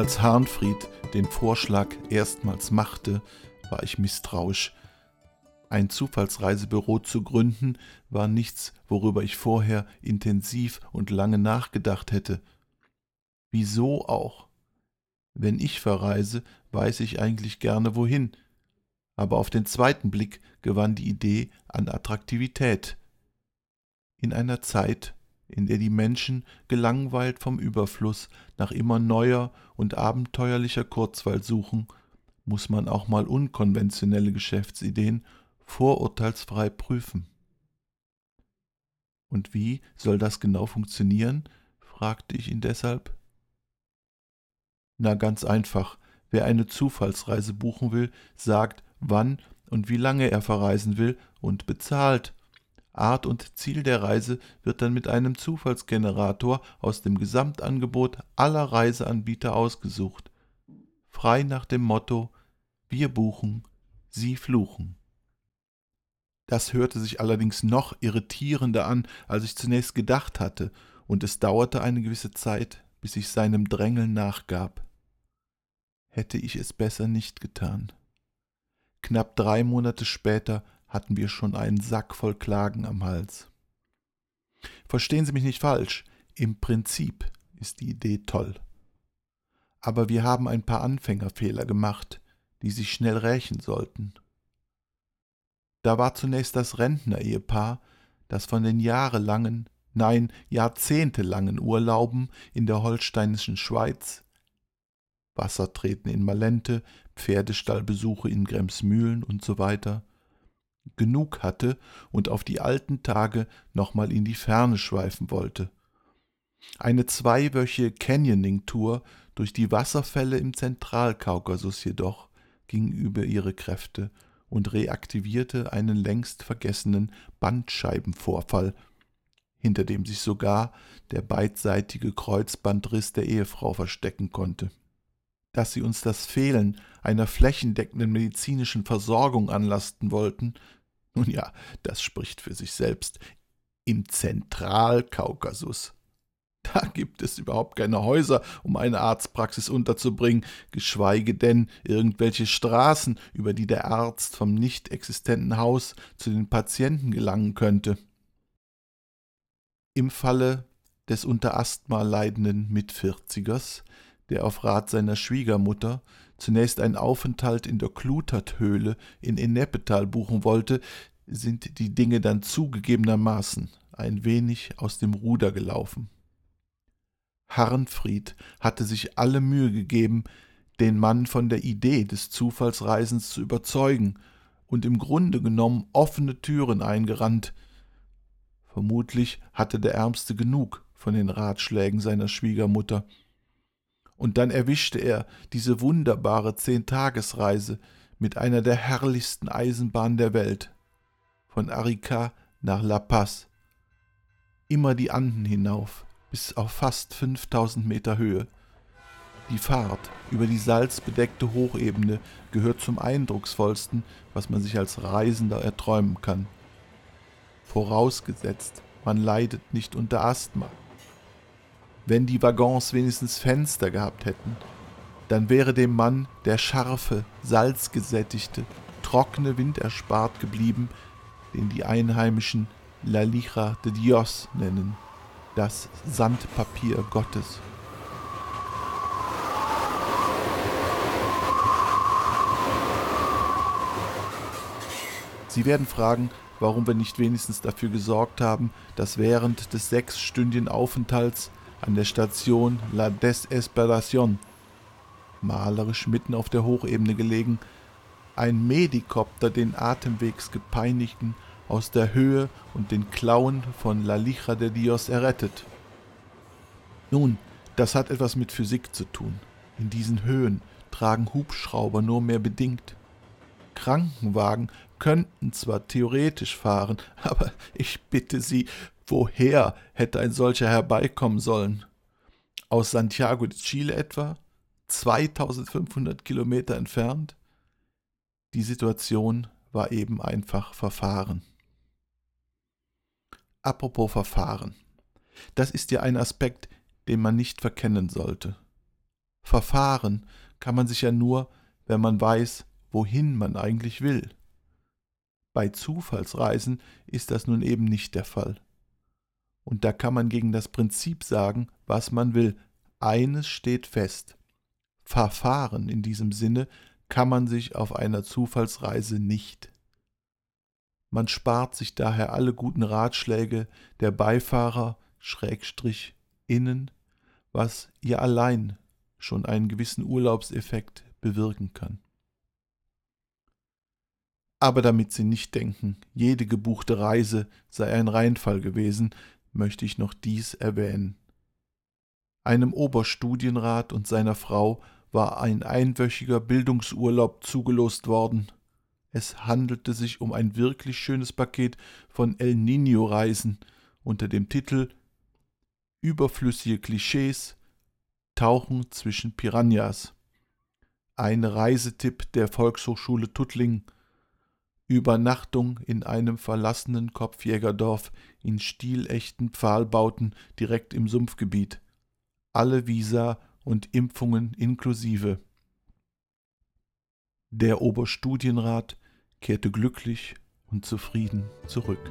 Als Harnfried den Vorschlag erstmals machte, war ich misstrauisch. Ein Zufallsreisebüro zu gründen war nichts, worüber ich vorher intensiv und lange nachgedacht hätte. Wieso auch? Wenn ich verreise, weiß ich eigentlich gerne wohin. Aber auf den zweiten Blick gewann die Idee an Attraktivität. In einer Zeit, in der die Menschen gelangweilt vom Überfluss nach immer neuer und abenteuerlicher Kurzweil suchen, muss man auch mal unkonventionelle Geschäftsideen vorurteilsfrei prüfen. Und wie soll das genau funktionieren? fragte ich ihn deshalb. Na ganz einfach, wer eine Zufallsreise buchen will, sagt, wann und wie lange er verreisen will und bezahlt. Art und Ziel der Reise wird dann mit einem Zufallsgenerator aus dem Gesamtangebot aller Reiseanbieter ausgesucht. Frei nach dem Motto Wir buchen, Sie fluchen. Das hörte sich allerdings noch irritierender an, als ich zunächst gedacht hatte, und es dauerte eine gewisse Zeit, bis ich seinem Drängeln nachgab. Hätte ich es besser nicht getan. Knapp drei Monate später hatten wir schon einen Sack voll Klagen am Hals. Verstehen Sie mich nicht falsch, im Prinzip ist die Idee toll. Aber wir haben ein paar Anfängerfehler gemacht, die sich schnell rächen sollten. Da war zunächst das Rentner-Ehepaar, das von den jahrelangen, nein, jahrzehntelangen Urlauben in der holsteinischen Schweiz, Wassertreten in Malente, Pferdestallbesuche in Gremsmühlen und so genug hatte und auf die alten Tage nochmal in die Ferne schweifen wollte. Eine zweiwöchige Canyoning-Tour durch die Wasserfälle im Zentralkaukasus jedoch ging über ihre Kräfte und reaktivierte einen längst vergessenen Bandscheibenvorfall, hinter dem sich sogar der beidseitige Kreuzbandriss der Ehefrau verstecken konnte. Dass sie uns das Fehlen einer flächendeckenden medizinischen Versorgung anlasten wollten, nun ja, das spricht für sich selbst. Im Zentralkaukasus. Da gibt es überhaupt keine Häuser, um eine Arztpraxis unterzubringen, geschweige denn irgendwelche Straßen, über die der Arzt vom nicht existenten Haus zu den Patienten gelangen könnte. Im Falle des unter Asthma leidenden Mitvierzigers, der auf Rat seiner Schwiegermutter zunächst einen Aufenthalt in der Kluterthöhle in Ennepetal buchen wollte, sind die Dinge dann zugegebenermaßen ein wenig aus dem Ruder gelaufen. Harnfried hatte sich alle Mühe gegeben, den Mann von der Idee des Zufallsreisens zu überzeugen und im Grunde genommen offene Türen eingerannt. Vermutlich hatte der Ärmste genug von den Ratschlägen seiner Schwiegermutter. Und dann erwischte er diese wunderbare Zehntagesreise mit einer der herrlichsten Eisenbahnen der Welt, von Arica nach La Paz, immer die Anden hinauf, bis auf fast 5000 Meter Höhe. Die Fahrt über die salzbedeckte Hochebene gehört zum eindrucksvollsten, was man sich als Reisender erträumen kann. Vorausgesetzt, man leidet nicht unter Asthma. Wenn die Waggons wenigstens Fenster gehabt hätten, dann wäre dem Mann der scharfe, salzgesättigte, trockene Wind erspart geblieben, den die Einheimischen La Lija de Dios nennen, das Sandpapier Gottes. Sie werden fragen, warum wir nicht wenigstens dafür gesorgt haben, dass während des sechsstündigen Aufenthalts an der Station La Desesperación, malerisch mitten auf der Hochebene gelegen, ein Medikopter den atemwegs gepeinigten aus der Höhe und den Klauen von La Lija de Dios errettet. Nun, das hat etwas mit Physik zu tun. In diesen Höhen tragen Hubschrauber nur mehr bedingt. Krankenwagen könnten zwar theoretisch fahren, aber ich bitte Sie, Woher hätte ein solcher herbeikommen sollen? Aus Santiago de Chile etwa? 2500 Kilometer entfernt? Die Situation war eben einfach Verfahren. Apropos Verfahren. Das ist ja ein Aspekt, den man nicht verkennen sollte. Verfahren kann man sich ja nur, wenn man weiß, wohin man eigentlich will. Bei Zufallsreisen ist das nun eben nicht der Fall. Und da kann man gegen das Prinzip sagen, was man will. Eines steht fest. Verfahren in diesem Sinne kann man sich auf einer Zufallsreise nicht. Man spart sich daher alle guten Ratschläge der Beifahrer, Schrägstrich, innen, was ihr allein schon einen gewissen Urlaubseffekt bewirken kann. Aber damit Sie nicht denken, jede gebuchte Reise sei ein Reinfall gewesen, möchte ich noch dies erwähnen. Einem Oberstudienrat und seiner Frau war ein einwöchiger Bildungsurlaub zugelost worden. Es handelte sich um ein wirklich schönes Paket von El Nino Reisen unter dem Titel Überflüssige Klischees Tauchen zwischen Piranhas. Ein Reisetipp der Volkshochschule Tuttlingen Übernachtung in einem verlassenen Kopfjägerdorf in stilechten Pfahlbauten direkt im Sumpfgebiet. Alle Visa und Impfungen inklusive. Der Oberstudienrat kehrte glücklich und zufrieden zurück.